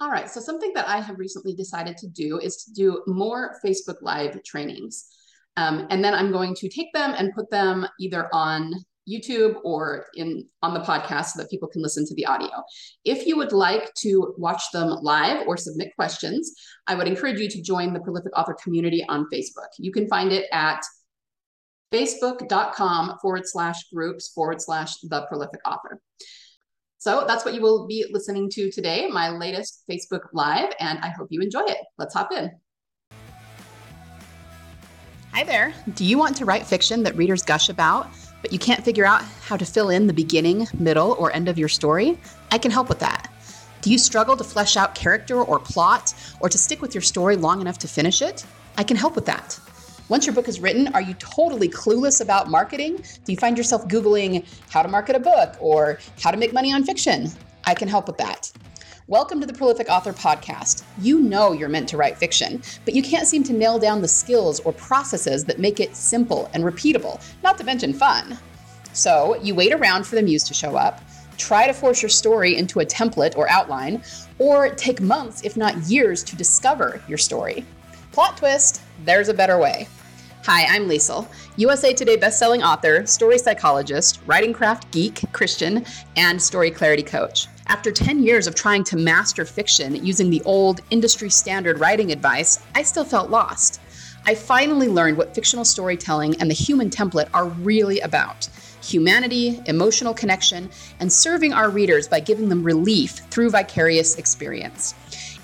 All right, so something that I have recently decided to do is to do more Facebook Live trainings. Um, and then I'm going to take them and put them either on YouTube or in on the podcast so that people can listen to the audio. If you would like to watch them live or submit questions, I would encourage you to join the Prolific Author community on Facebook. You can find it at facebook.com forward slash groups forward slash the prolific author. So that's what you will be listening to today, my latest Facebook Live, and I hope you enjoy it. Let's hop in. Hi there. Do you want to write fiction that readers gush about, but you can't figure out how to fill in the beginning, middle, or end of your story? I can help with that. Do you struggle to flesh out character or plot, or to stick with your story long enough to finish it? I can help with that. Once your book is written, are you totally clueless about marketing? Do you find yourself Googling how to market a book or how to make money on fiction? I can help with that. Welcome to the Prolific Author Podcast. You know you're meant to write fiction, but you can't seem to nail down the skills or processes that make it simple and repeatable, not to mention fun. So you wait around for the muse to show up, try to force your story into a template or outline, or take months, if not years, to discover your story. Plot twist there's a better way. Hi, I'm Liesl, USA Today bestselling author, story psychologist, writing craft geek, Christian, and story clarity coach. After 10 years of trying to master fiction using the old industry standard writing advice, I still felt lost. I finally learned what fictional storytelling and the human template are really about humanity, emotional connection, and serving our readers by giving them relief through vicarious experience.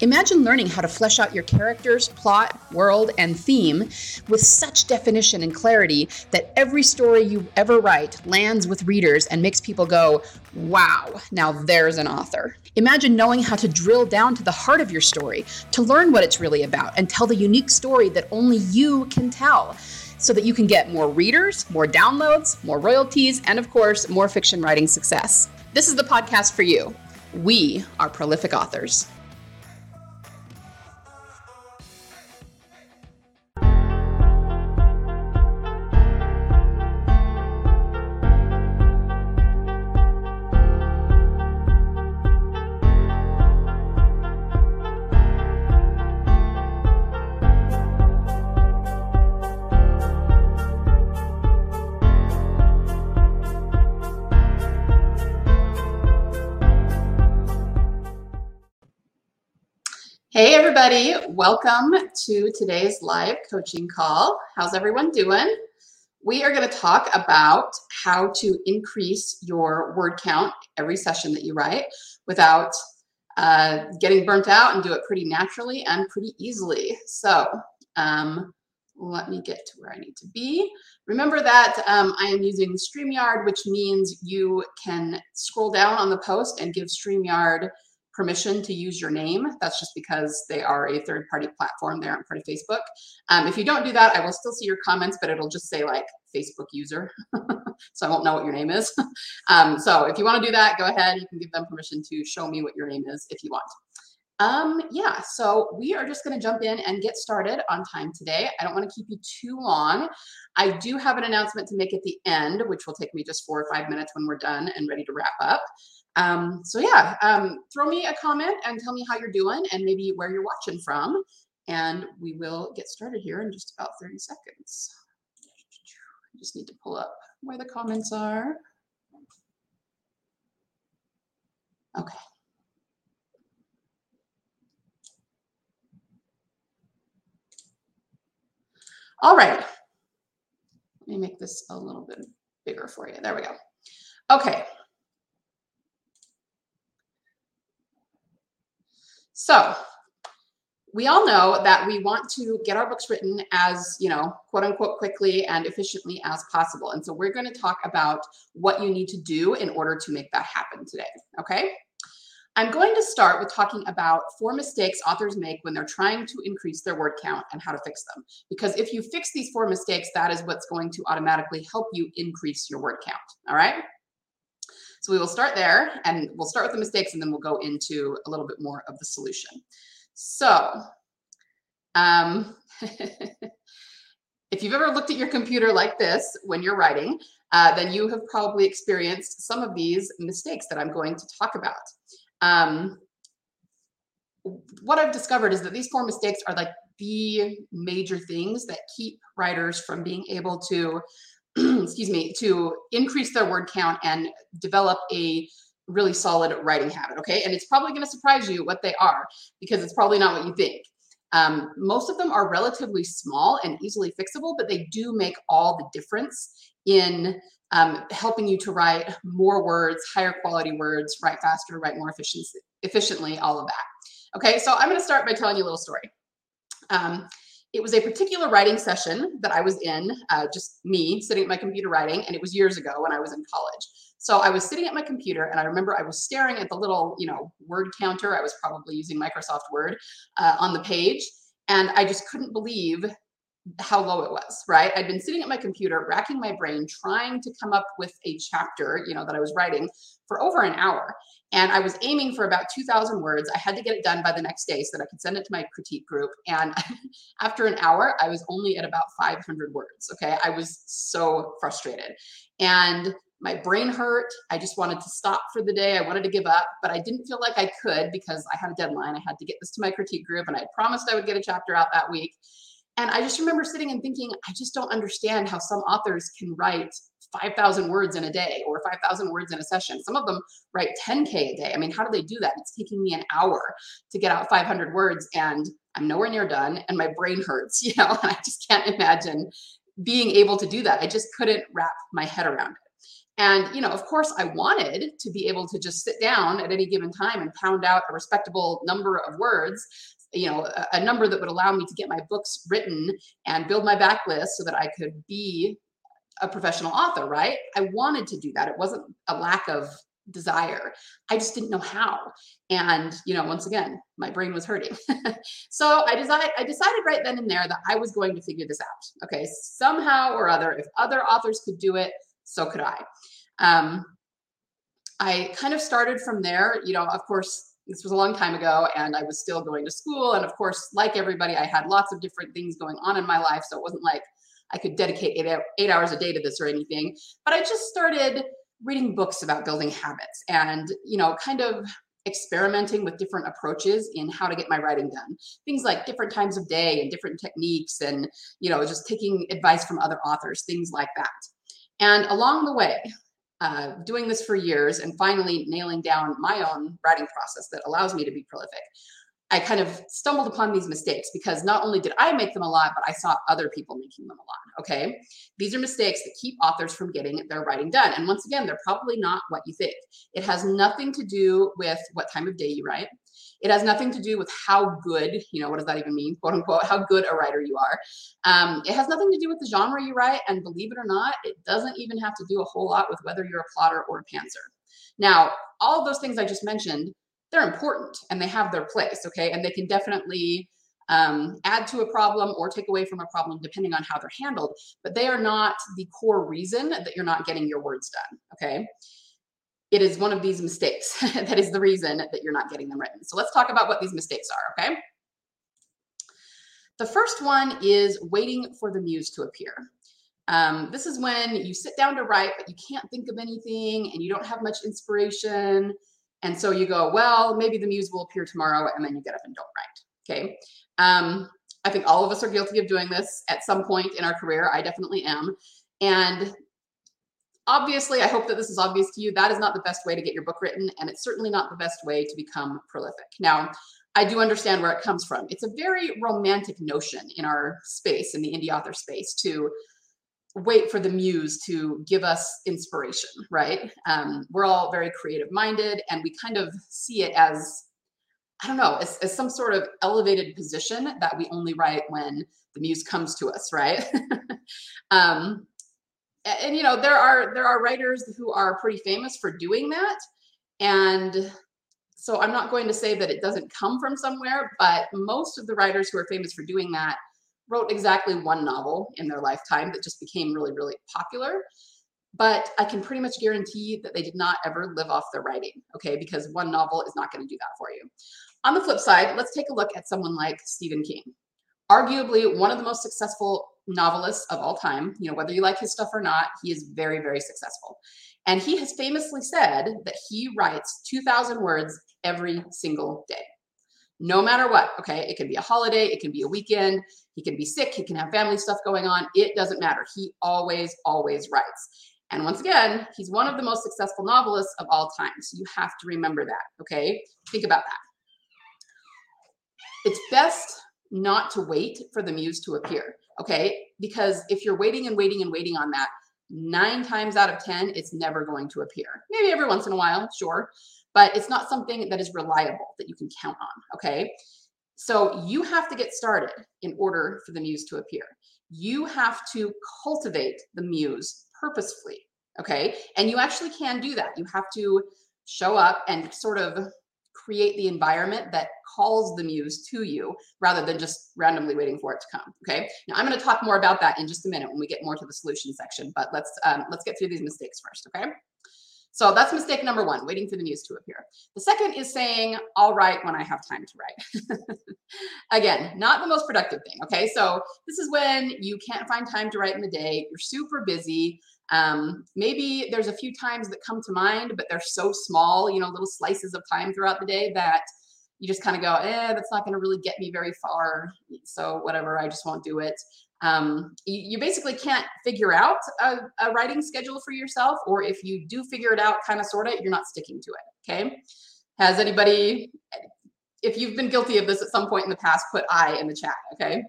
Imagine learning how to flesh out your characters, plot, world, and theme with such definition and clarity that every story you ever write lands with readers and makes people go, wow, now there's an author. Imagine knowing how to drill down to the heart of your story, to learn what it's really about, and tell the unique story that only you can tell so that you can get more readers, more downloads, more royalties, and of course, more fiction writing success. This is the podcast for you. We are prolific authors. Hey, everybody. Welcome to today's live coaching call. How's everyone doing? We are going to talk about how to increase your word count every session that you write without uh, getting burnt out and do it pretty naturally and pretty easily. So, um, let me get to where I need to be. Remember that um, I am using StreamYard, which means you can scroll down on the post and give StreamYard permission to use your name. That's just because they are a third party platform. They aren't part of Facebook. Um, if you don't do that, I will still see your comments, but it'll just say like Facebook user. so I won't know what your name is. um, so if you want to do that, go ahead. You can give them permission to show me what your name is if you want. Um, yeah, so we are just going to jump in and get started on time today. I don't want to keep you too long. I do have an announcement to make at the end, which will take me just four or five minutes when we're done and ready to wrap up. Um, so yeah, um, throw me a comment and tell me how you're doing and maybe where you're watching from. And we will get started here in just about 30 seconds. I just need to pull up where the comments are. Okay. All right. Let me make this a little bit bigger for you. There we go. Okay. So we all know that we want to get our books written as, you know, quote unquote, quickly and efficiently as possible. And so we're going to talk about what you need to do in order to make that happen today. Okay. I'm going to start with talking about four mistakes authors make when they're trying to increase their word count and how to fix them. Because if you fix these four mistakes, that is what's going to automatically help you increase your word count. All right. So we will start there and we'll start with the mistakes and then we'll go into a little bit more of the solution. So, um, if you've ever looked at your computer like this when you're writing, uh, then you have probably experienced some of these mistakes that I'm going to talk about. Um, what I've discovered is that these four mistakes are like the major things that keep writers from being able to, excuse me, to increase their word count and develop a really solid writing habit. Okay. And it's probably going to surprise you what they are because it's probably not what you think. Um, most of them are relatively small and easily fixable, but they do make all the difference in um, helping you to write more words, higher quality words, write faster, write more efficiency, efficiently, all of that. Okay, so I'm going to start by telling you a little story. Um, it was a particular writing session that I was in, uh, just me sitting at my computer writing, and it was years ago when I was in college. So I was sitting at my computer, and I remember I was staring at the little, you know, word counter. I was probably using Microsoft Word uh, on the page, and I just couldn't believe how low it was, right? I'd been sitting at my computer, racking my brain, trying to come up with a chapter, you know, that I was writing for over an hour. And I was aiming for about 2,000 words. I had to get it done by the next day so that I could send it to my critique group. And after an hour, I was only at about 500 words. Okay. I was so frustrated. And my brain hurt. I just wanted to stop for the day. I wanted to give up, but I didn't feel like I could because I had a deadline. I had to get this to my critique group and I promised I would get a chapter out that week. And I just remember sitting and thinking, I just don't understand how some authors can write 5,000 words in a day or 5,000 words in a session. Some of them write 10K a day. I mean, how do they do that? It's taking me an hour to get out 500 words and I'm nowhere near done and my brain hurts, you know, and I just can't imagine being able to do that. I just couldn't wrap my head around it. And, you know, of course, I wanted to be able to just sit down at any given time and pound out a respectable number of words you know a, a, number that would allow me to get my books written and build my backlist so that i could be a professional author right? I wanted to do that. It wasn't a lack of desire. I just didn't know how. And you know once again my brain was hurting. So i decided i decided right then and there that i was going to figure this out. Okay somehow or other if other authors could do it so could i. Um, i kind of started from there. You know of course this was a long time ago and I was still going to school. And of course, like everybody, I had lots of different things going on in my life. So it wasn't like I could dedicate eight, eight hours a day to this or anything. But I just started reading books about building habits and, you know, kind of experimenting with different approaches in how to get my writing done things like different times of day and different techniques and you know just taking advice from other authors things like that and along the way uh, doing this for years and finally nailing down my own writing process that allows me to be prolific, I kind of stumbled upon these mistakes because not only did I make them a lot, but I saw other people making them a lot. Okay. These are mistakes that keep authors from getting their writing done. And once again, they're probably not what you think. It has nothing to do with what time of day you write. It has nothing to do with how good, you know, what does that even mean, quote unquote, how good a writer you are. Um, it has nothing to do with the genre you write. And believe it or not, it doesn't even have to do a whole lot with whether you're a plotter or a pantser. Now, all of those things I just mentioned, they're important and they have their place, okay? And they can definitely um, add to a problem or take away from a problem depending on how they're handled, but they are not the core reason that you're not getting your words done, okay? it is one of these mistakes that is the reason that you're not getting them written. So let's talk about what these mistakes are, okay? The first one is waiting for the muse to appear. Um, this is when you sit down to write, but you can't think of anything and you don't have much inspiration. And so you go, well, maybe the muse will appear tomorrow, and then you get up and don't write. Okay. Um, I think all of us are guilty of doing this at some point in our career. I definitely am. And obviously, I hope that this is obvious to you. That is not the best way to get your book written, and it's certainly not the best way to become prolific. Now, I do understand where it comes from. It's a very romantic notion in our space, in the indie author space, to wait for the muse to give us inspiration, right? Um, we're all very creative minded, and we kind of see it as I don't know, as, as some sort of elevated position that we only write when the muse comes to us, right? um, and you know there are there are writers who are pretty famous for doing that and so i'm not going to say that it doesn't come from somewhere but most of the writers who are famous for doing that wrote exactly one novel in their lifetime that just became really really popular but i can pretty much guarantee that they did not ever live off their writing okay because one novel is not going to do that for you on the flip side let's take a look at someone like stephen king arguably one of the most successful novelists of all time. You know, whether you like his stuff or not, he is very, very successful. And he has famously said that he writes 2,000 words every single day. No matter what. Okay. It can be a holiday, it can be a weekend, he can be sick, he can have family stuff going on. It doesn't matter. He always, always writes. And once again, he's one of the most successful novelists of all time. So you have to remember that. Okay. Think about that. It's best not to wait for the muse to appear. Okay. Because if you're waiting and waiting and waiting on that, nine times out of 10, it's never going to appear. Maybe every once in a while, sure. But it's not something that is reliable that you can count on. Okay. So you have to get started in order for the muse to appear. You have to cultivate the muse purposefully. Okay. And you actually can do that. You have to show up and sort of create the environment that calls the muse to you rather than just randomly waiting for it to come. Okay. Now I'm going to talk more about that in just a minute when we get more to the solution section, but let's um, let's get through these mistakes first. Okay. So that's mistake number one, waiting for the muse to appear. The second is saying, I'll write when I have time to write. Again, not the most productive thing. Okay. So this is when you can't find time to write in the day. You're super busy. Um, maybe there's a few times that come to mind, but they're so small, you know, little slices of time throughout the day that you just kind of go, eh, that's not going to really get me very far. So whatever, I just won't do it. Um, you, you, basically can't figure out a, a, writing schedule for yourself, or if you do figure it out, kind of sort of, you're not sticking to it. Okay. Has anybody, if you've been guilty of this at some point in the past, put I in the chat. Okay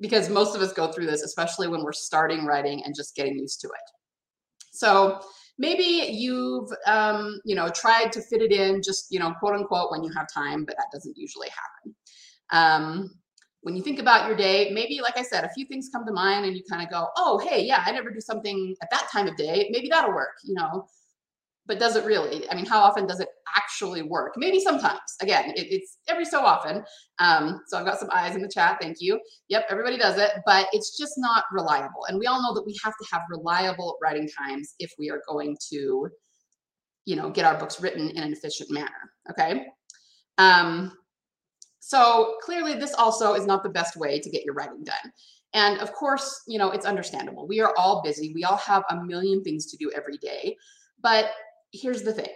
because most of us go through this, especially when we're starting writing and just getting used to it. So maybe you've, um, you know, tried to fit it in just, you know, quote unquote, when you have time, but that doesn't usually happen. Um, when you think about your day, maybe, like I said, a few things come to mind and you kind of go, oh, hey, yeah, I never do something at that time of day. Maybe that'll work, you know but does it really? I mean, how often does it actually work? Maybe sometimes. Again, it, it's every so often. Um, so I've got some eyes in the chat. Thank you. Yep, everybody does it, but it's just not reliable. And we all know that we have to have reliable writing times if we are going to, you know, get our books written in an efficient manner. Okay. Um, so clearly, this also is not the best way to get your writing done. And of course, you know, it's understandable. We are all busy. We all have a million things to do every day. But here's the thing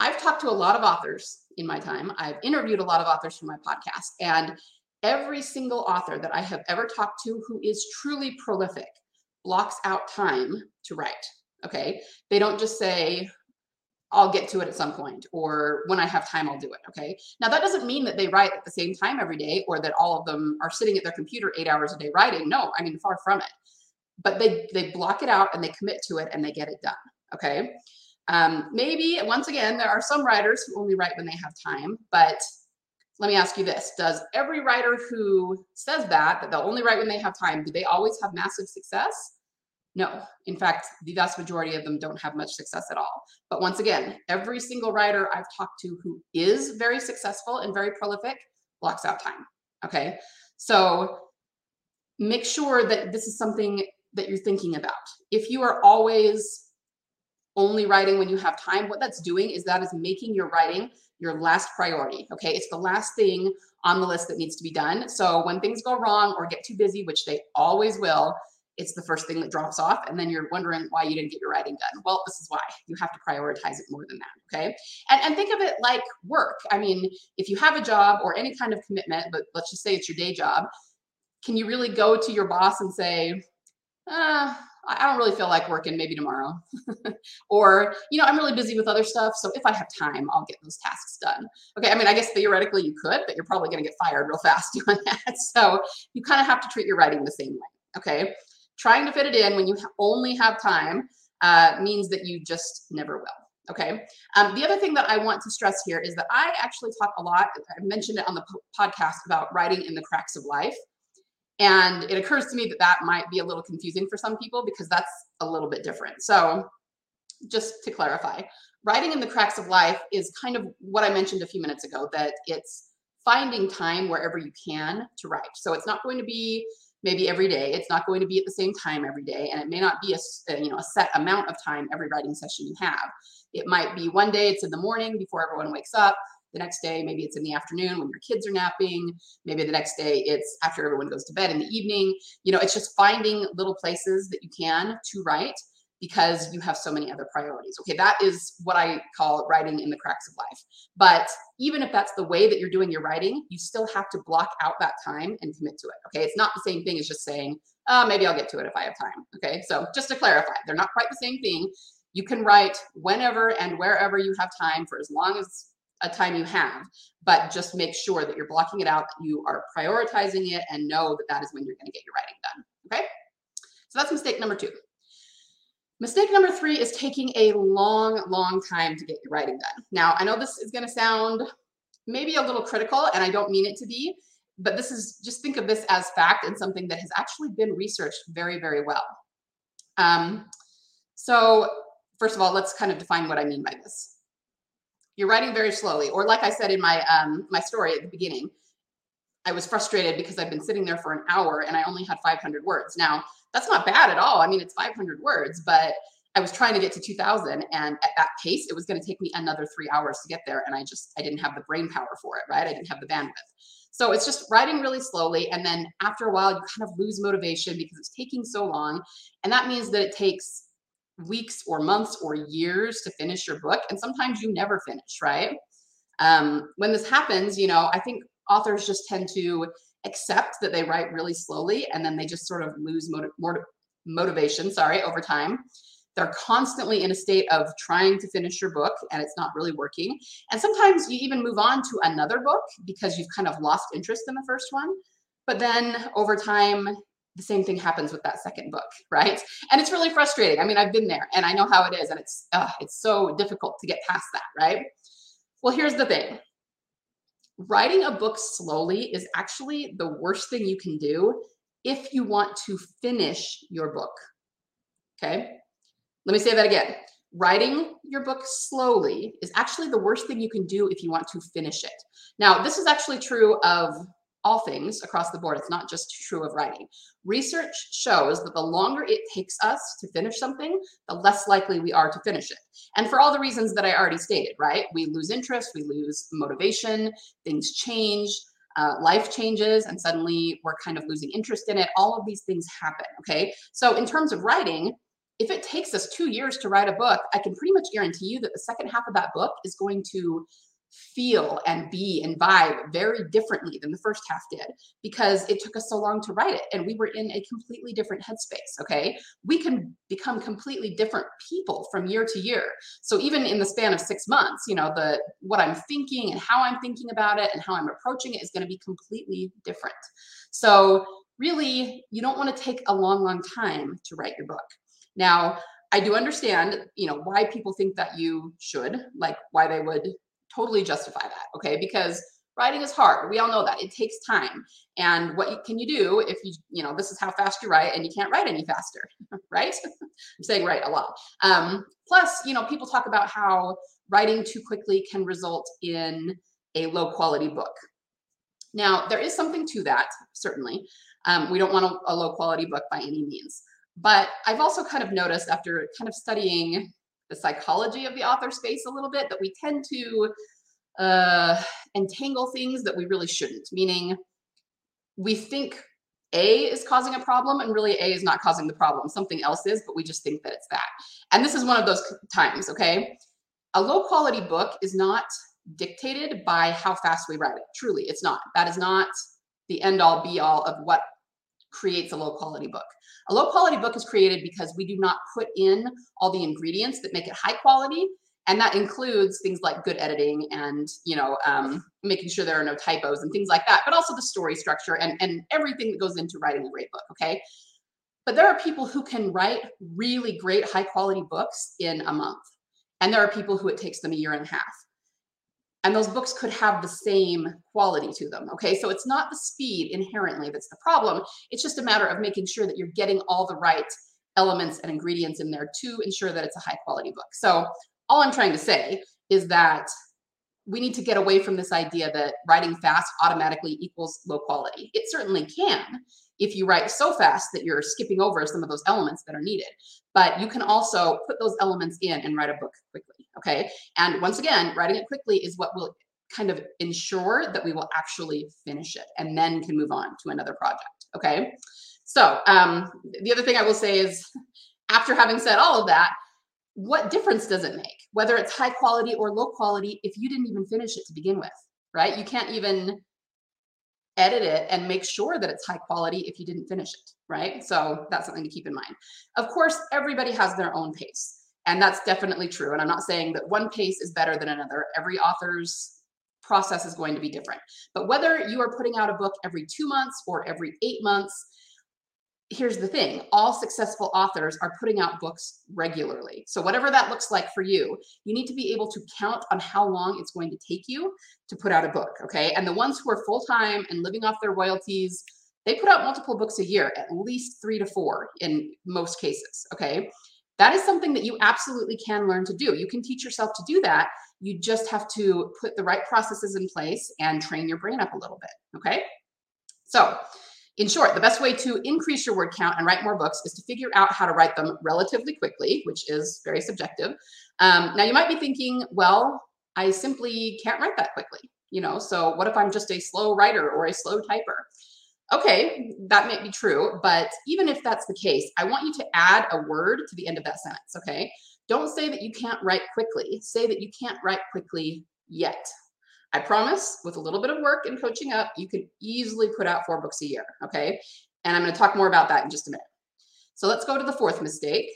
I've talked to a lot of authors in my time, I've interviewed a lot of authors for my podcast, and every single author that I have ever talked to who is truly prolific blocks out time to write. Okay. They don't just say, I'll get to it at some point, or when I have time, I'll do it. Okay. Now, that doesn't mean that they write at the same time every day or that all of them are sitting at their computer eight hours a day writing. No, I mean, far from it. But they, they block it out and they commit to it and they get it done. Okay. Um, maybe, once again, there are some writers who only write when they have time, but let me ask you this Does every writer who says that, that they'll only write when they have time, do they always have massive success? No. In fact, the vast majority of them don't have much success at all. But once again, every single writer I've talked to who is very successful and very prolific blocks out time. Okay. So make sure that this is something that you're thinking about. If you are always only writing when you have time, what that's doing is that is making your writing your last priority. Okay. It's the last thing on the list that needs to be done. So when things go wrong or get too busy, which they always will, it's the first thing that drops off. And then you're wondering why you didn't get your writing done. Well, this is why you have to prioritize it more than that. Okay. And, and think of it like work. I mean, if you have a job or any kind of commitment, but let's just say it's your day job, can you really go to your boss and say, uh, I don't really feel like working, maybe tomorrow. or, you know, I'm really busy with other stuff. So if I have time, I'll get those tasks done. Okay. I mean, I guess theoretically you could, but you're probably going to get fired real fast doing that. So you kind of have to treat your writing the same way. Okay. Trying to fit it in when you only have time uh, means that you just never will. Okay. Um, the other thing that I want to stress here is that I actually talk a lot, I mentioned it on the podcast about writing in the cracks of life. And it occurs to me that that might be a little confusing for some people because that's a little bit different. So, just to clarify, writing in the cracks of life is kind of what I mentioned a few minutes ago that it's finding time wherever you can to write. So, it's not going to be maybe every day it's not going to be at the same time every day and it may not be a, uh, you know a set amount of time every writing session you have it might be one day it's in the morning before everyone wakes up the next day, maybe it's in the afternoon when your kids are napping. Maybe the next day it's after everyone goes to bed in the evening. You know, it's just finding little places that you can to write because you have so many other priorities. Okay, that is what I call writing in the cracks of life. But even if that's the way that you're doing your writing, you still have to block out that time and commit to it. Okay, it's not the same thing as just saying, oh, maybe I'll get to it if I have time. Okay, so just to clarify, they're not quite the same thing. You can write whenever and wherever you have time for as long as a time you have, but just make sure that you're blocking it out, that you are prioritizing it, and know that that is when you're going to get your writing done. Okay, so that's mistake number two. Mistake number three is taking a long, long time to get your writing done. Now, I know this is going to sound maybe a little critical, and I don't mean it to be, but this is just think of this as fact and something that has actually been researched very, very well. Um, so, first of all, let's kind of define what I mean by this. You're writing very slowly, or like I said in my um, my story at the beginning, I was frustrated because I've been sitting there for an hour and I only had 500 words. Now, that's not bad at all. I mean, it's 500 words, but I was trying to get to 2000 and at that pace, it was going to take me another three hours to get there. And I just, I didn't have the brain power for it, right? I didn't have the bandwidth. So it's just writing really slowly. And then after a while, you kind of lose motivation because it's taking so long. And that means that it takes weeks or months or years to finish your book. And sometimes you never finish, right? Um, when this happens, you know, I think authors just tend to accept that they write really slowly and then they just sort of lose motiv- motivation, sorry, over time. They're constantly in a state of trying to finish your book and it's not really working. And sometimes you even move on to another book because you've kind of lost interest in the first one. But then over time, the same thing happens with that second book, right? And it's really frustrating. I mean, I've been there and I know how it is, and it's uh, it's so difficult to get past that, right? Well, here's the thing writing a book slowly is actually the worst thing you can do if you want to finish your book. Okay. Let me say that again. Writing your book slowly is actually the worst thing you can do if you want to finish it. Now, this is actually true of all things across the board. It's not just true of writing. Research shows that the longer it takes us to finish something, the less likely we are to finish it. And for all the reasons that I already stated, right? We lose interest, we lose motivation, things change, uh, life changes, and suddenly we're kind of losing interest in it. All of these things happen, okay? So, in terms of writing, if it takes us two years to write a book, I can pretty much guarantee you that the second half of that book is going to feel and be and vibe very differently than the first half did because it took us so long to write it and we were in a completely different headspace okay? We can become completely different people from year to year. So even in the span of 6 months you know the what i'm thinking and how i'm thinking about it and how i'm approaching it is going to be completely different. So really you don't want to take a long long time to write your book. Now I do understand, you know, why people think that you should, like why they would totally justify that. Okay. Because writing is hard. We all know that it takes time. And what can you do if you, you know, this is how fast you write and you can't write any faster, right? I'm saying write a lot. Um, plus, you know, people talk about how writing too quickly can result in a low quality book. Now, there is something to that, certainly. Um, we don't want a, a low quality book by any means. But I've also kind of noticed after kind of studying the psychology of the author space a little bit that we tend to uh, entangle things that we really shouldn't, meaning we think A is causing a problem and really A is not causing the problem. Something else is, but we just think that it's that. And this is one of those times, okay? A low quality book is not dictated by how fast we write it. Truly, it's not. That is not the end all be all of what creates a low quality book. A low quality book is created because we do not put in all the ingredients that make it high quality. And that includes things like good editing and, you know, um, making sure there are no typos and things like that, but also the story structure and, and everything that goes into writing a great book. Okay. But there are people who can write really great high quality books in a month. And there are people who it takes them a year and a half and those books could have the same quality to them okay? So it's not the speed inherently that's the problem. It's just a matter of making sure that you're getting all the right elements and ingredients in there to ensure that it's a high quality book. So all i'm trying to say is that we need to get away from this idea that writing fast automatically equals low quality. It certainly can if you write so fast that you're skipping over some of those elements that are needed. But you can also put those elements in and write a book quickly Okay. And once again, writing it quickly is what will kind of ensure that we will actually finish it and then can move on to another project. Okay. So um, the other thing I will say is after having said all of that, what difference does it make whether it's high quality or low quality if you didn't even finish it to begin with, right? You can't even edit it and make sure that it's high quality if you didn't finish it, right? So that's something to keep in mind. Of course, everybody has their own pace. And that's definitely true. And I'm not saying that one pace is better than another. Every author's process is going to be different. But whether you are putting out a book every two months or every eight months, here's the thing all successful authors are putting out books regularly. So, whatever that looks like for you, you need to be able to count on how long it's going to take you to put out a book. Okay. And the ones who are full time and living off their royalties, they put out multiple books a year, at least three to four in most cases. Okay. That is something that you absolutely can learn to do. You can teach yourself to do that. You just have to put the right processes in place and train your brain up a little bit. Okay. So, in short, the best way to increase your word count and write more books is to figure out how to write them relatively quickly, which is very subjective. Um, now, you might be thinking, well, I simply can't write that quickly. You know, so what if I'm just a slow writer or a slow typer? Okay, that may be true, but even if that's the case, I want you to add a word to the end of that sentence, okay? Don't say that you can't write quickly. Say that you can't write quickly yet. I promise, with a little bit of work and coaching up, you could easily put out four books a year, okay? And I'm going to talk more about that in just a minute. So let's go to the fourth mistake.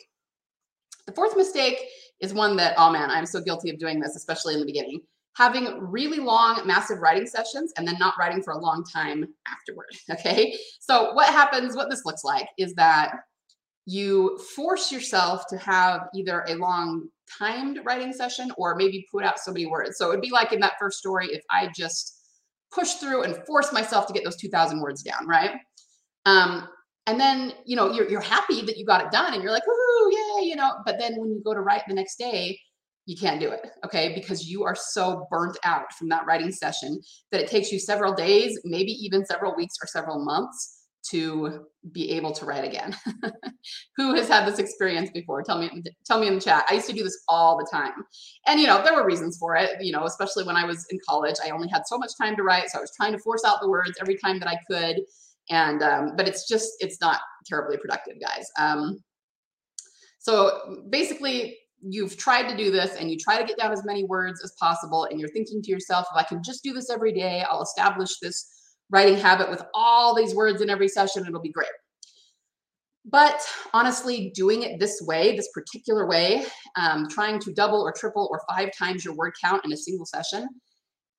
The fourth mistake is one that, oh man, I'm so guilty of doing this, especially in the beginning having really long, massive writing sessions and then not writing for a long time afterward. Okay. So, what happens, what this looks like is that you force yourself to have either a long timed writing session or maybe put out so many words. So, it'd be like in that first story if I just push through and force myself to get those 2,000 words down, right? Um, and then you know you're, you're happy that you got it done and you're like woohoo yeah you know but then when you go to write the next day you can't do it, okay? Because you are so burnt out from that writing session that it takes you several days, maybe even several weeks or several months to be able to write again. Who has had this experience before? Tell me tell me in the chat. I used to do this all the time. And you know, there were reasons for it, you know, especially when I was in college. I only had so much time to write, so I was trying to force out the words every time that I could. And um, but it's just it's not terribly productive, guys. Um, so basically you've tried to do this and you try to get down as many words as possible and you're thinking to yourself if i can just do this every day i'll establish this writing habit with all these words in every session it'll be great. But honestly doing it this way this particular way um, trying to double or triple or five times your word count in a single session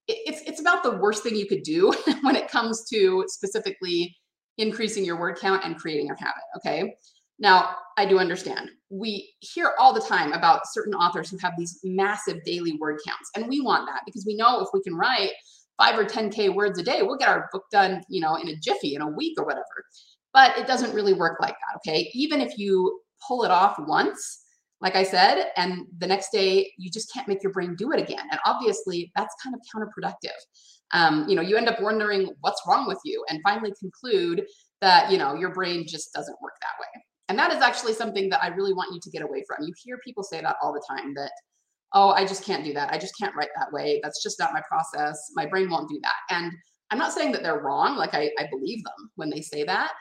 it, it's, it's about the worst thing you could do when it comes to specifically increasing your word count and creating a habit okay now, I do understand. We hear all the time about certain authors who have these massive daily word counts, and we want that because we know if we can write five or 10K words a day, we'll get our book done, you know, in a jiffy, in a week or whatever. But it doesn't really work like that, okay? Even if you pull it off once, like I said, and the next day you just can't make your brain do it again. And obviously, that's kind of counterproductive. Um, you know, you end up wondering what's wrong with you and finally conclude that, you know, your brain just doesn't work that way. And that is actually something that I really want you to get away from. You hear people say that all the time that, oh, I just can't do that. I just can't write that way. That's just not my process. My brain won't do that. And I'm not saying that they're wrong. Like I, I believe them when they say that.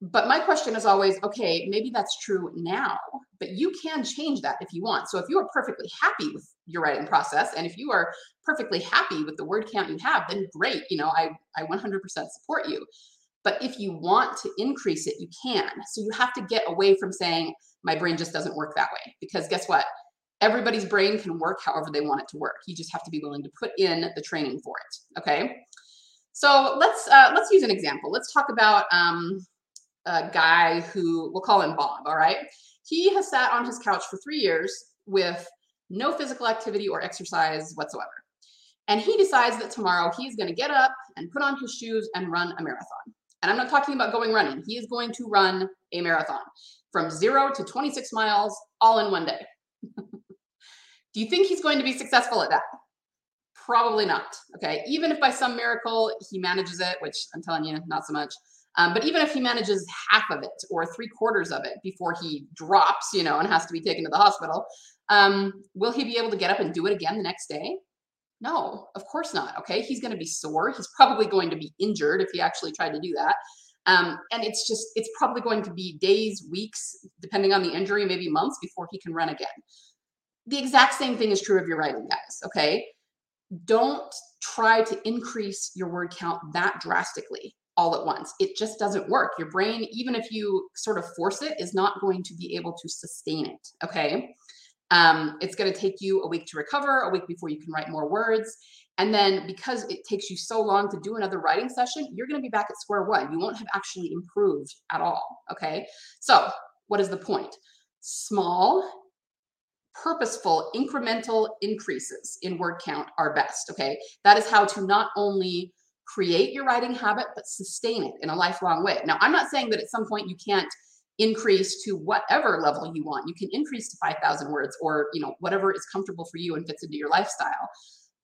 But my question is always, okay, maybe that's true now, but you can change that if you want. So if you are perfectly happy with your writing process, and if you are perfectly happy with the word count you have, then great. You know, I, I 100% support you. But if you want to increase it, you can. So you have to get away from saying, my brain just doesn't work that way. Because guess what? Everybody's brain can work however they want it to work. You just have to be willing to put in the training for it. Okay. So let's uh, let's use an example. Let's talk about um, a guy who we'll call him Bob. All right. He has sat on his couch for three years with no physical activity or exercise whatsoever. And he decides that tomorrow he's going to get up and put on his shoes and run a marathon. And I'm not talking about going running. He is going to run a marathon from zero to 26 miles all in one day. Do you think he's going to be successful at that? Probably not. Okay. Even if by some miracle he manages it, which I'm telling you, not so much. Um, but even if he manages half of it or three quarters of it before he drops, you know, and has to be taken to the hospital, um, will he be able to get up and do it again the next day? No, of course not. Okay. He's going to be sore. He's probably going to be injured if he actually tried to do that. Um, and it's just, it's probably going to be days, weeks, depending on the injury, maybe months before he can run again. The exact same thing is true of your writing, guys. Okay. Don't try to increase your word count that drastically all at once. It just doesn't work. Your brain, even if you sort of force it, is not going to be able to sustain it. Okay. Um, it's going to take you a week to recover, a week before you can write more words. And then because it takes you so long to do another writing session, you're going to be back at square one. You won't have actually improved at all. Okay. So, what is the point? Small, purposeful, incremental increases in word count are best. Okay. That is how to not only create your writing habit, but sustain it in a lifelong way. Now, I'm not saying that at some point you can't increase to whatever level you want. You can increase to 5,000 words or, you know, whatever is comfortable for you and fits into your lifestyle.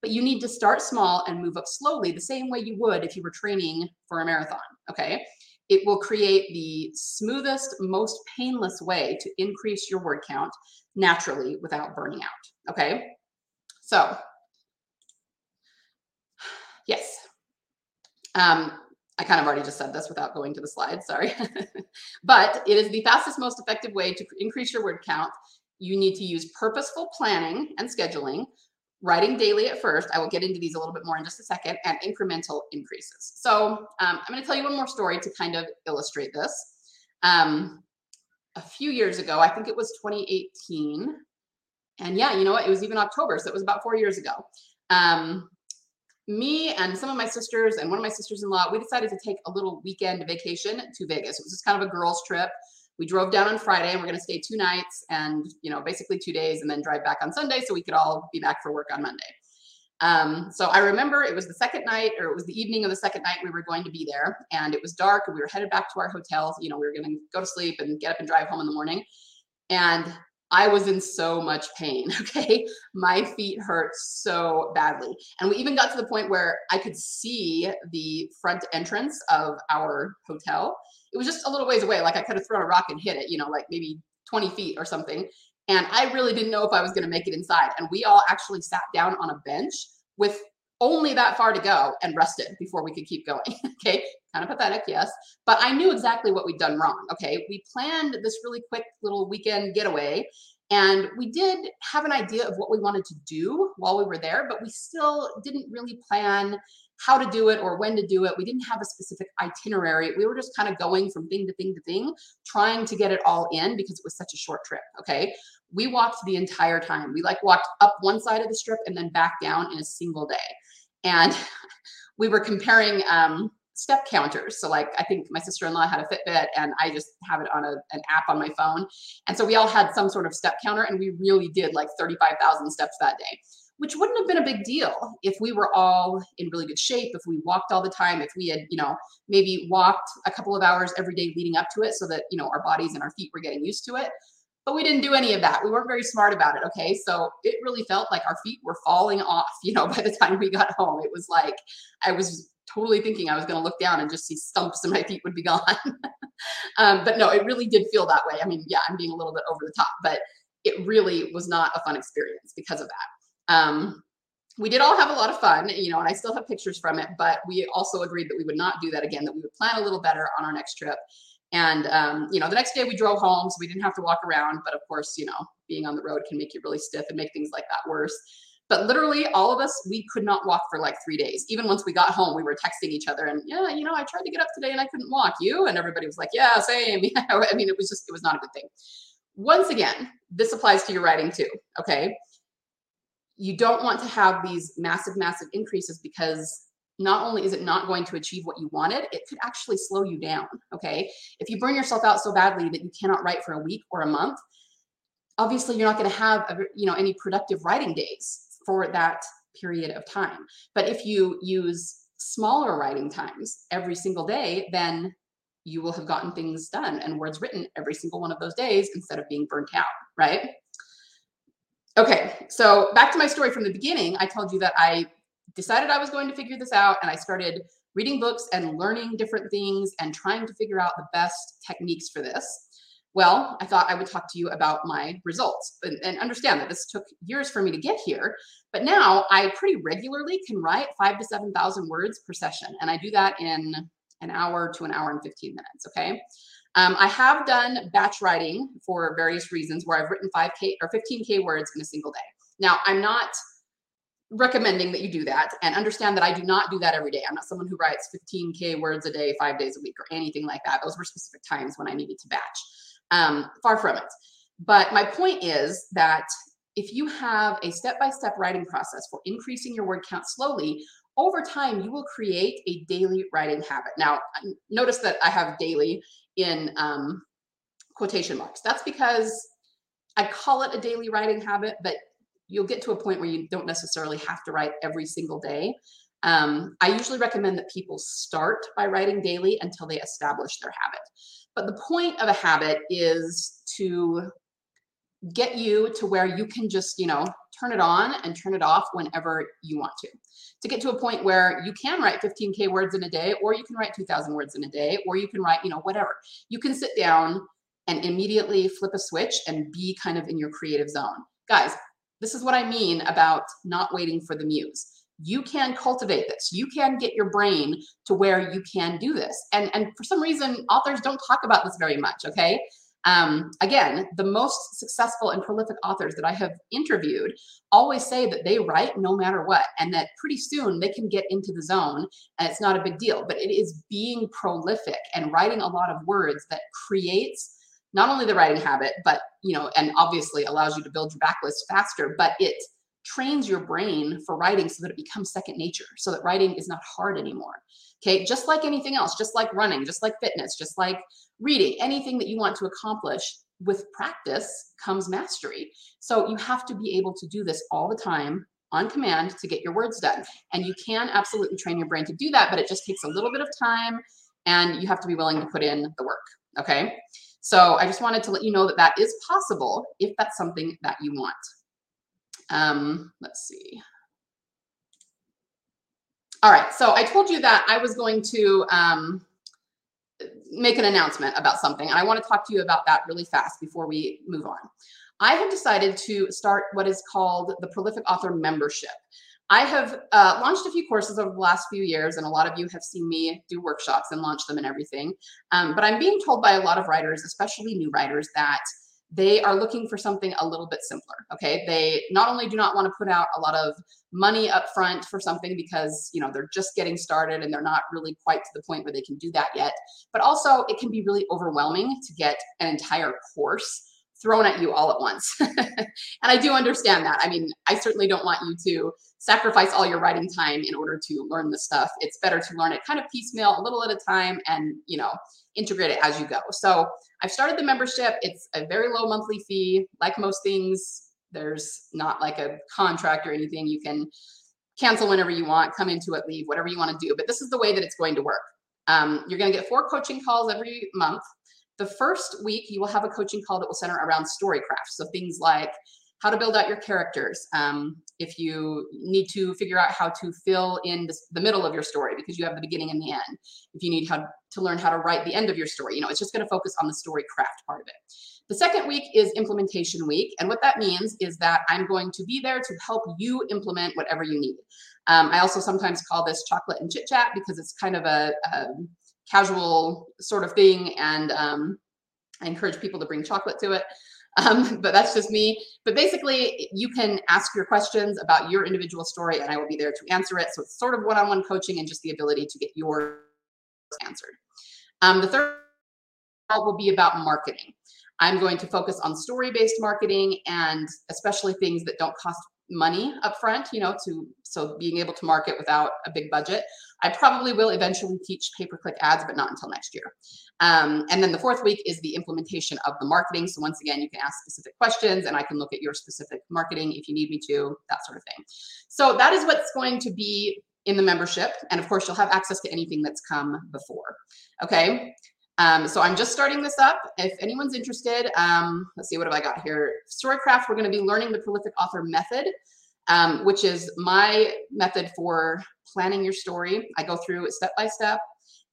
But you need to start small and move up slowly, the same way you would if you were training for a marathon. Okay. It will create the smoothest, most painless way to increase your word count naturally without burning out. Okay. So, yes. Um, I kind of already just said this without going to the slide, sorry. but it is the fastest, most effective way to increase your word count. You need to use purposeful planning and scheduling, writing daily at first. I will get into these a little bit more in just a second, and incremental increases. So um, I'm going to tell you one more story to kind of illustrate this. Um, a few years ago, I think it was 2018. And yeah, you know what? It was even October. So it was about four years ago. Um, me and some of my sisters and one of my sisters-in-law, we decided to take a little weekend vacation to Vegas. It was just kind of a girls' trip. We drove down on Friday and we're going to stay two nights and, you know, basically two days and then drive back on Sunday so we could all be back for work on Monday. Um, so I remember it was the second night or it was the evening of the second night we were going to be there and it was dark and we were headed back to our hotel. You know, we were going to go to sleep and get up and drive home in the morning. And I was in so much pain. Okay. My feet hurt so badly. And we even got to the point where I could see the front entrance of our hotel. It was just a little ways away. Like I could have thrown a rock and hit it, you know, like maybe 20 feet or something. And I really didn't know if I was going to make it inside. And we all actually sat down on a bench with only that far to go and rested before we could keep going. okay, kind of pathetic, yes. But I knew exactly what we'd done wrong. Okay, we planned this really quick little weekend getaway. And we did have an idea of what we wanted to do while we were there, but we still didn't really plan how to do it or when to do it. We didn't have a specific itinerary. We were just kind of going from thing to thing to thing, trying to get it all in because it was such a short trip. Okay. We walked the entire time. We like walked up one side of the strip and then back down in a single day and we were comparing um, step counters. So like I think my sister-in-law had a Fitbit and I just have it on a, an app on my phone. And so we all had some sort of step counter and we really did like 35,000 steps that day, which wouldn't have been a big deal if we were all in really good shape, if we walked all the time, if we had, you know, maybe walked a couple of hours every day leading up to it so that, you know, our bodies and our feet were getting used to it but we didn't do any of that. We weren't very smart about it. Okay. So it really felt like our feet were falling off, you know, by the time we got home. It was like I was totally thinking I was going to look down and just see stumps and my feet would be gone. um, but no, it really did feel that way. I mean, yeah, I'm being a little bit over the top, but it really was not a fun experience because of that. Um, we did all have a lot of fun, you know, and I still have pictures from it, but we also agreed that we would not do that again, that we would plan a little better on our next trip and, um, you know, the next day we drove home, so we didn't have to walk around. But of course, you know, being on the road can make you really stiff and make things like that worse. But literally, all of us, we could not walk for like three days. Even once we got home, we were texting each other and, yeah, you know, I tried to get up today and I couldn't walk. You? And everybody was like, yeah, same. I mean, it was just, it was not a good thing. Once again, this applies to your writing too. Okay. You don't want to have these massive, massive increases because not only is it not going to achieve what you wanted, it could actually slow you down. Okay. If you burn yourself out so badly that you cannot write for a week or a month, obviously you're not going to have you know any productive writing days for that period of time. But if you use smaller writing times every single day, then you will have gotten things done and words written every single one of those days instead of being burnt out, right? Okay, so back to my story from the beginning. I told you that I decided I was going to figure this out and I started reading books and learning different things and trying to figure out the best techniques for this. Well, I thought I would talk to you about my results and, and, understand that this took years for me to get here. But now I pretty regularly can write five to 7,000 words per session. And I do that in an hour to an hour and 15 minutes. Okay. Um, I have done batch writing for various reasons where I've written 5K or 15K words in a single day. Now, I'm not recommending that you do that and understand that I do not do that every day. I'm not someone who writes 15K words a day, five days a week, or anything like that. Those were specific times when I needed to batch. Um, far from it. But my point is that if you have a step by step writing process for increasing your word count slowly, over time you will create a daily writing habit. Now, notice that I have daily in um, quotation marks. That's because I call it a daily writing habit, but you'll get to a point where you don't necessarily have to write every single day. Um, I usually recommend that people start by writing daily until they establish their habit. But the point of a habit is to get you to where you can just, you know, turn it on and turn it off whenever you want to. To get to a point where you can write 15K words in a day, or you can write 2,000 words in a day, or you can write, you know, whatever. You can sit down and immediately flip a switch and be kind of in your creative zone. Guys, this is what I mean about not waiting for the muse. You can cultivate this. You can get your brain to where you can do this. And, and for some reason, authors don't talk about this very much, okay? Um, again, the most successful and prolific authors that I have interviewed always say that they write no matter what, and that pretty soon they can get into the zone and it's not a big deal. But it is being prolific and writing a lot of words that creates not only the writing habit, but you know, and obviously allows you to build your backlist faster, but it trains your brain for writing so that it becomes second nature, so that writing is not hard anymore. Okay, just like anything else, just like running, just like fitness, just like reading, anything that you want to accomplish with practice comes mastery. So you have to be able to do this all the time on command to get your words done. And you can absolutely train your brain to do that, but it just takes a little bit of time and you have to be willing to put in the work. Okay. So I just wanted to let you know that that is possible if that's something that you want. Um, let's see. All right, so I told you that I was going to um, make an announcement about something, and I want to talk to you about that really fast before we move on. I have decided to start what is called the Prolific Author Membership. I have uh, launched a few courses over the last few years, and a lot of you have seen me do workshops and launch them and everything. Um, but I'm being told by a lot of writers, especially new writers, that they are looking for something a little bit simpler. Okay. They not only do not want to put out a lot of money up front for something because you know they're just getting started and they're not really quite to the point where they can do that yet, but also it can be really overwhelming to get an entire course thrown at you all at once. and I do understand that. I mean, I certainly don't want you to sacrifice all your writing time in order to learn the stuff. It's better to learn it kind of piecemeal, a little at a time, and you know, integrate it as you go. So I've started the membership. It's a very low monthly fee. Like most things, there's not like a contract or anything. You can cancel whenever you want, come into it, leave, whatever you want to do. But this is the way that it's going to work. Um, you're going to get four coaching calls every month. The first week, you will have a coaching call that will center around storycraft. So things like how to build out your characters. Um, if you need to figure out how to fill in the, the, middle of your story because you have the beginning and the end. If you need how to learn how to write the end of your story, you know, it's just going to focus on the story craft part of it. The second week is implementation week. And what that means is that I'm going to be there to help you implement whatever you need. Um, I also sometimes call this chocolate and chit chat because it's kind of a, a casual sort of thing. And um, I encourage people to bring chocolate to it. Um, but that's just me. But basically, you can ask your questions about your individual story, and I will be there to answer it. So it's sort of one on one coaching and just the ability to get your answered. Um, the third will be about marketing. I'm going to focus on story based marketing and especially things that don't cost money up front, you know, to so being able to market without a big budget. I probably will eventually teach pay per click ads, but not until next year. Um, and then the fourth week is the implementation of the marketing. So once again, you can ask specific questions and I can look at your specific marketing if you need me to, that sort of thing. So that is what's going to be in the membership. And of course, you'll have access to anything that's come before. Okay. Um, so I'm just starting this up. If anyone's interested, um, let's see, what have I got here? Storycraft, we're going to be learning the prolific author method, um, which is my method for planning your story. I go through it step by step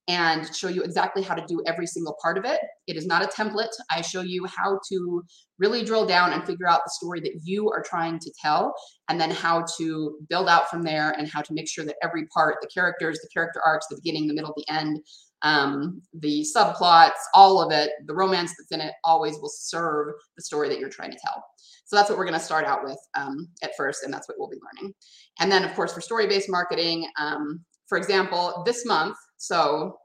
and show you exactly how to do every single part of it. It is not a template. I show you how to really drill down and figure out the story that you are trying to tell, and then how to build out from there and how to make sure that every part, the characters, the character arcs, the beginning, the middle, the end, um, the subplots, all of it, the romance that's in it always will serve the story that you're trying to tell. So that's what we're going to start out with um, at first, and that's what we'll be learning. And then, of course, for story-based marketing, um, for example, this month, so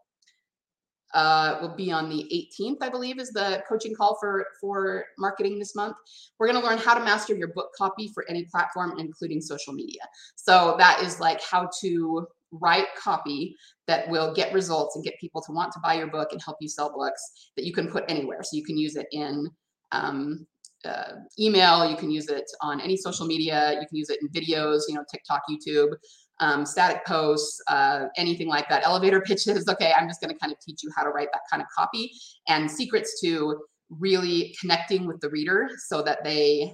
uh, will be on the 18th, I believe, is the coaching call for for marketing this month. We're going to learn how to master your book copy for any platform, including social media. So that is like how to write copy that will get results and get people to want to buy your book and help you sell books that you can put anywhere. So you can use it in um, uh, email, you can use it on any social media, you can use it in videos, you know, TikTok, YouTube, um, static posts, uh, anything like that, elevator pitches. Okay, I'm just going to kind of teach you how to write that kind of copy and secrets to really connecting with the reader so that they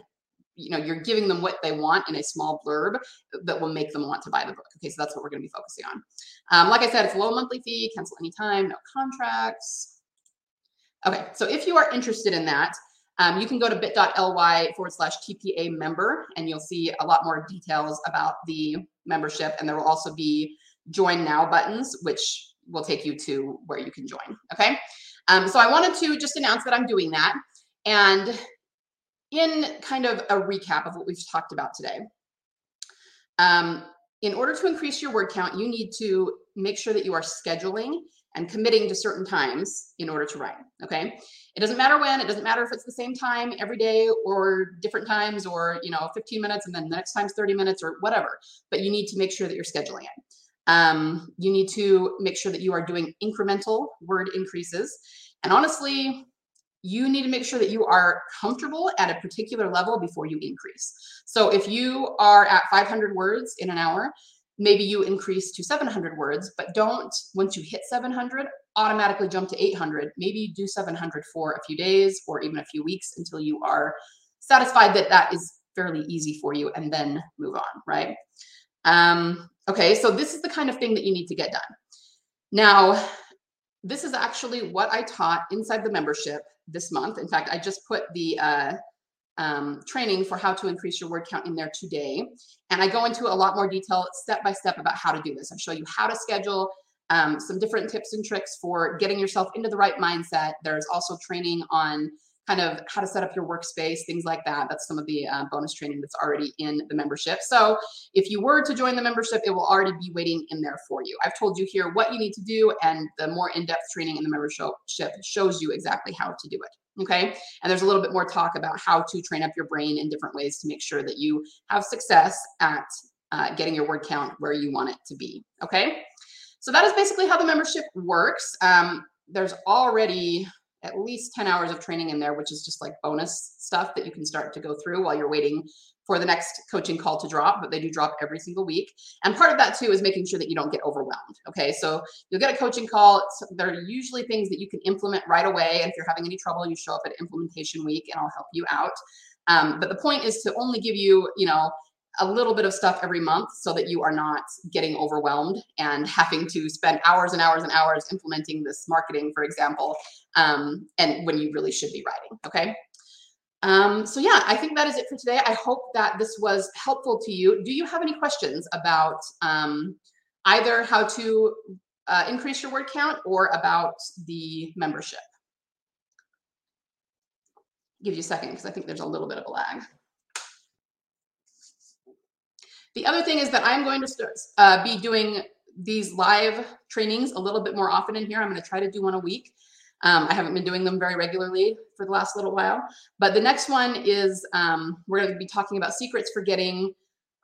you know you're giving them what they want in a small blurb that will make them want to buy the book okay so that's what we're going to be focusing on um, like i said it's low monthly fee cancel anytime no contracts okay so if you are interested in that um, you can go to bit.ly forward slash TPA member and you'll see a lot more details about the membership. And there will also be join now buttons, which will take you to where you can join. Okay. Um, so I wanted to just announce that I'm doing that. And in kind of a recap of what we've talked about today, um, in order to increase your word count, you need to make sure that you are scheduling and committing to certain times in order to write. Okay. It doesn't matter when, it doesn't matter if it's the same time every day or different times or, you know, 15 minutes and then the next time's 30 minutes or whatever, but you need to make sure that you're scheduling it. Um, you need to make sure that you are doing incremental word increases. And honestly, you need to make sure that you are comfortable at a particular level before you increase. So if you are at 500 words in an hour, maybe you increase to 700 words, but don't, once you hit 700, automatically jump to 800. Maybe do 700 for a few days or even a few weeks until you are satisfied that that is fairly easy for you and then move on, right? Um, okay, so this is the kind of thing that you need to get done. Now, this is actually what I taught inside the membership this month. In fact, I just put the uh, um, training for how to increase your word count in there today. And I go into a lot more detail step by step about how to do this. I show you how to schedule, um, some different tips and tricks for getting yourself into the right mindset. There's also training on kind of how to set up your workspace, things like that. That's some of the uh, bonus training that's already in the membership. So if you were to join the membership, it will already be waiting in there for you. I've told you here what you need to do, and the more in depth training in the membership shows you exactly how to do it. Okay. And there's a little bit more talk about how to train up your brain in different ways to make sure that you have success at uh, getting your word count where you want it to be. Okay. So that is basically how the membership works. Um, there's already at least 10 hours of training in there, which is just like bonus stuff that you can start to go through while you're waiting for the next coaching call to drop, but they do drop every single week. And part of that too is making sure that you don't get overwhelmed. Okay. So you'll get a coaching call. There are usually things that you can implement right away. And if you're having any trouble, you show up at implementation week and I'll help you out. Um, but the point is to only give you, you know, a little bit of stuff every month so that you are not getting overwhelmed and having to spend hours and hours and hours implementing this marketing, for example, um, and when you really should be writing. Okay. Um, so yeah, I think that is it for today. I hope that this was helpful to you. Do you have any questions about um, either how to uh, increase your word count or about the membership? Give you a second because I think there's a little bit of a lag. The other thing is that I'm going to start, uh, be doing these live trainings a little bit more often in here. I'm going to try to do one a week. Um, I haven't been doing them very regularly for the last little while. But the next one is um, we're going to be talking about secrets for getting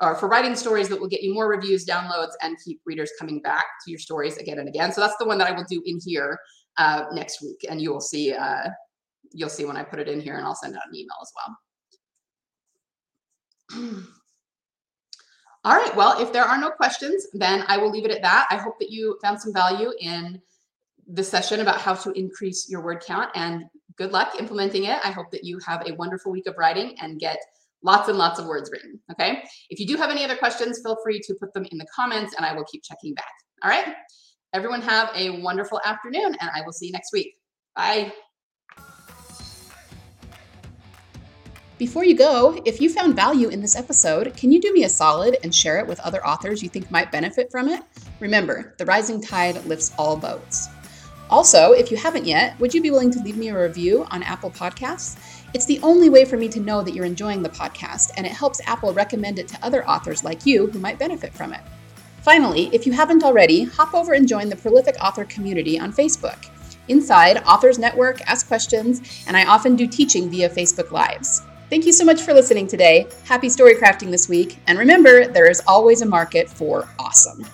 or for writing stories that will get you more reviews, downloads, and keep readers coming back to your stories again and again. So that's the one that I will do in here uh, next week, and you will see uh, you'll see when I put it in here, and I'll send out an email as well. All right. Well, if there are no questions, then I will leave it at that. I hope that you found some value in the session about how to increase your word count and good luck implementing it. I hope that you have a wonderful week of writing and get lots and lots of words written. Okay. If you do have any other questions, feel free to put them in the comments and I will keep checking back. All right. Everyone have a wonderful afternoon, and I will see you next week. Bye. Before you go, if you found value in this episode, can you do me a solid and share it with other authors you think might benefit from it? Remember, the rising tide lifts all boats. Also, if you haven't yet, would you be willing to leave me a review on Apple Podcasts? It's the only way for me to know that you're enjoying the podcast, and it helps Apple recommend it to other authors like you who might benefit from it. Finally, if you haven't already, hop over and join the Prolific Author community on Facebook. Inside, Authors Network ask questions, and I often do teaching via Facebook Lives. Thank you so much for listening today. Happy story crafting this week. And remember, there is always a market for awesome.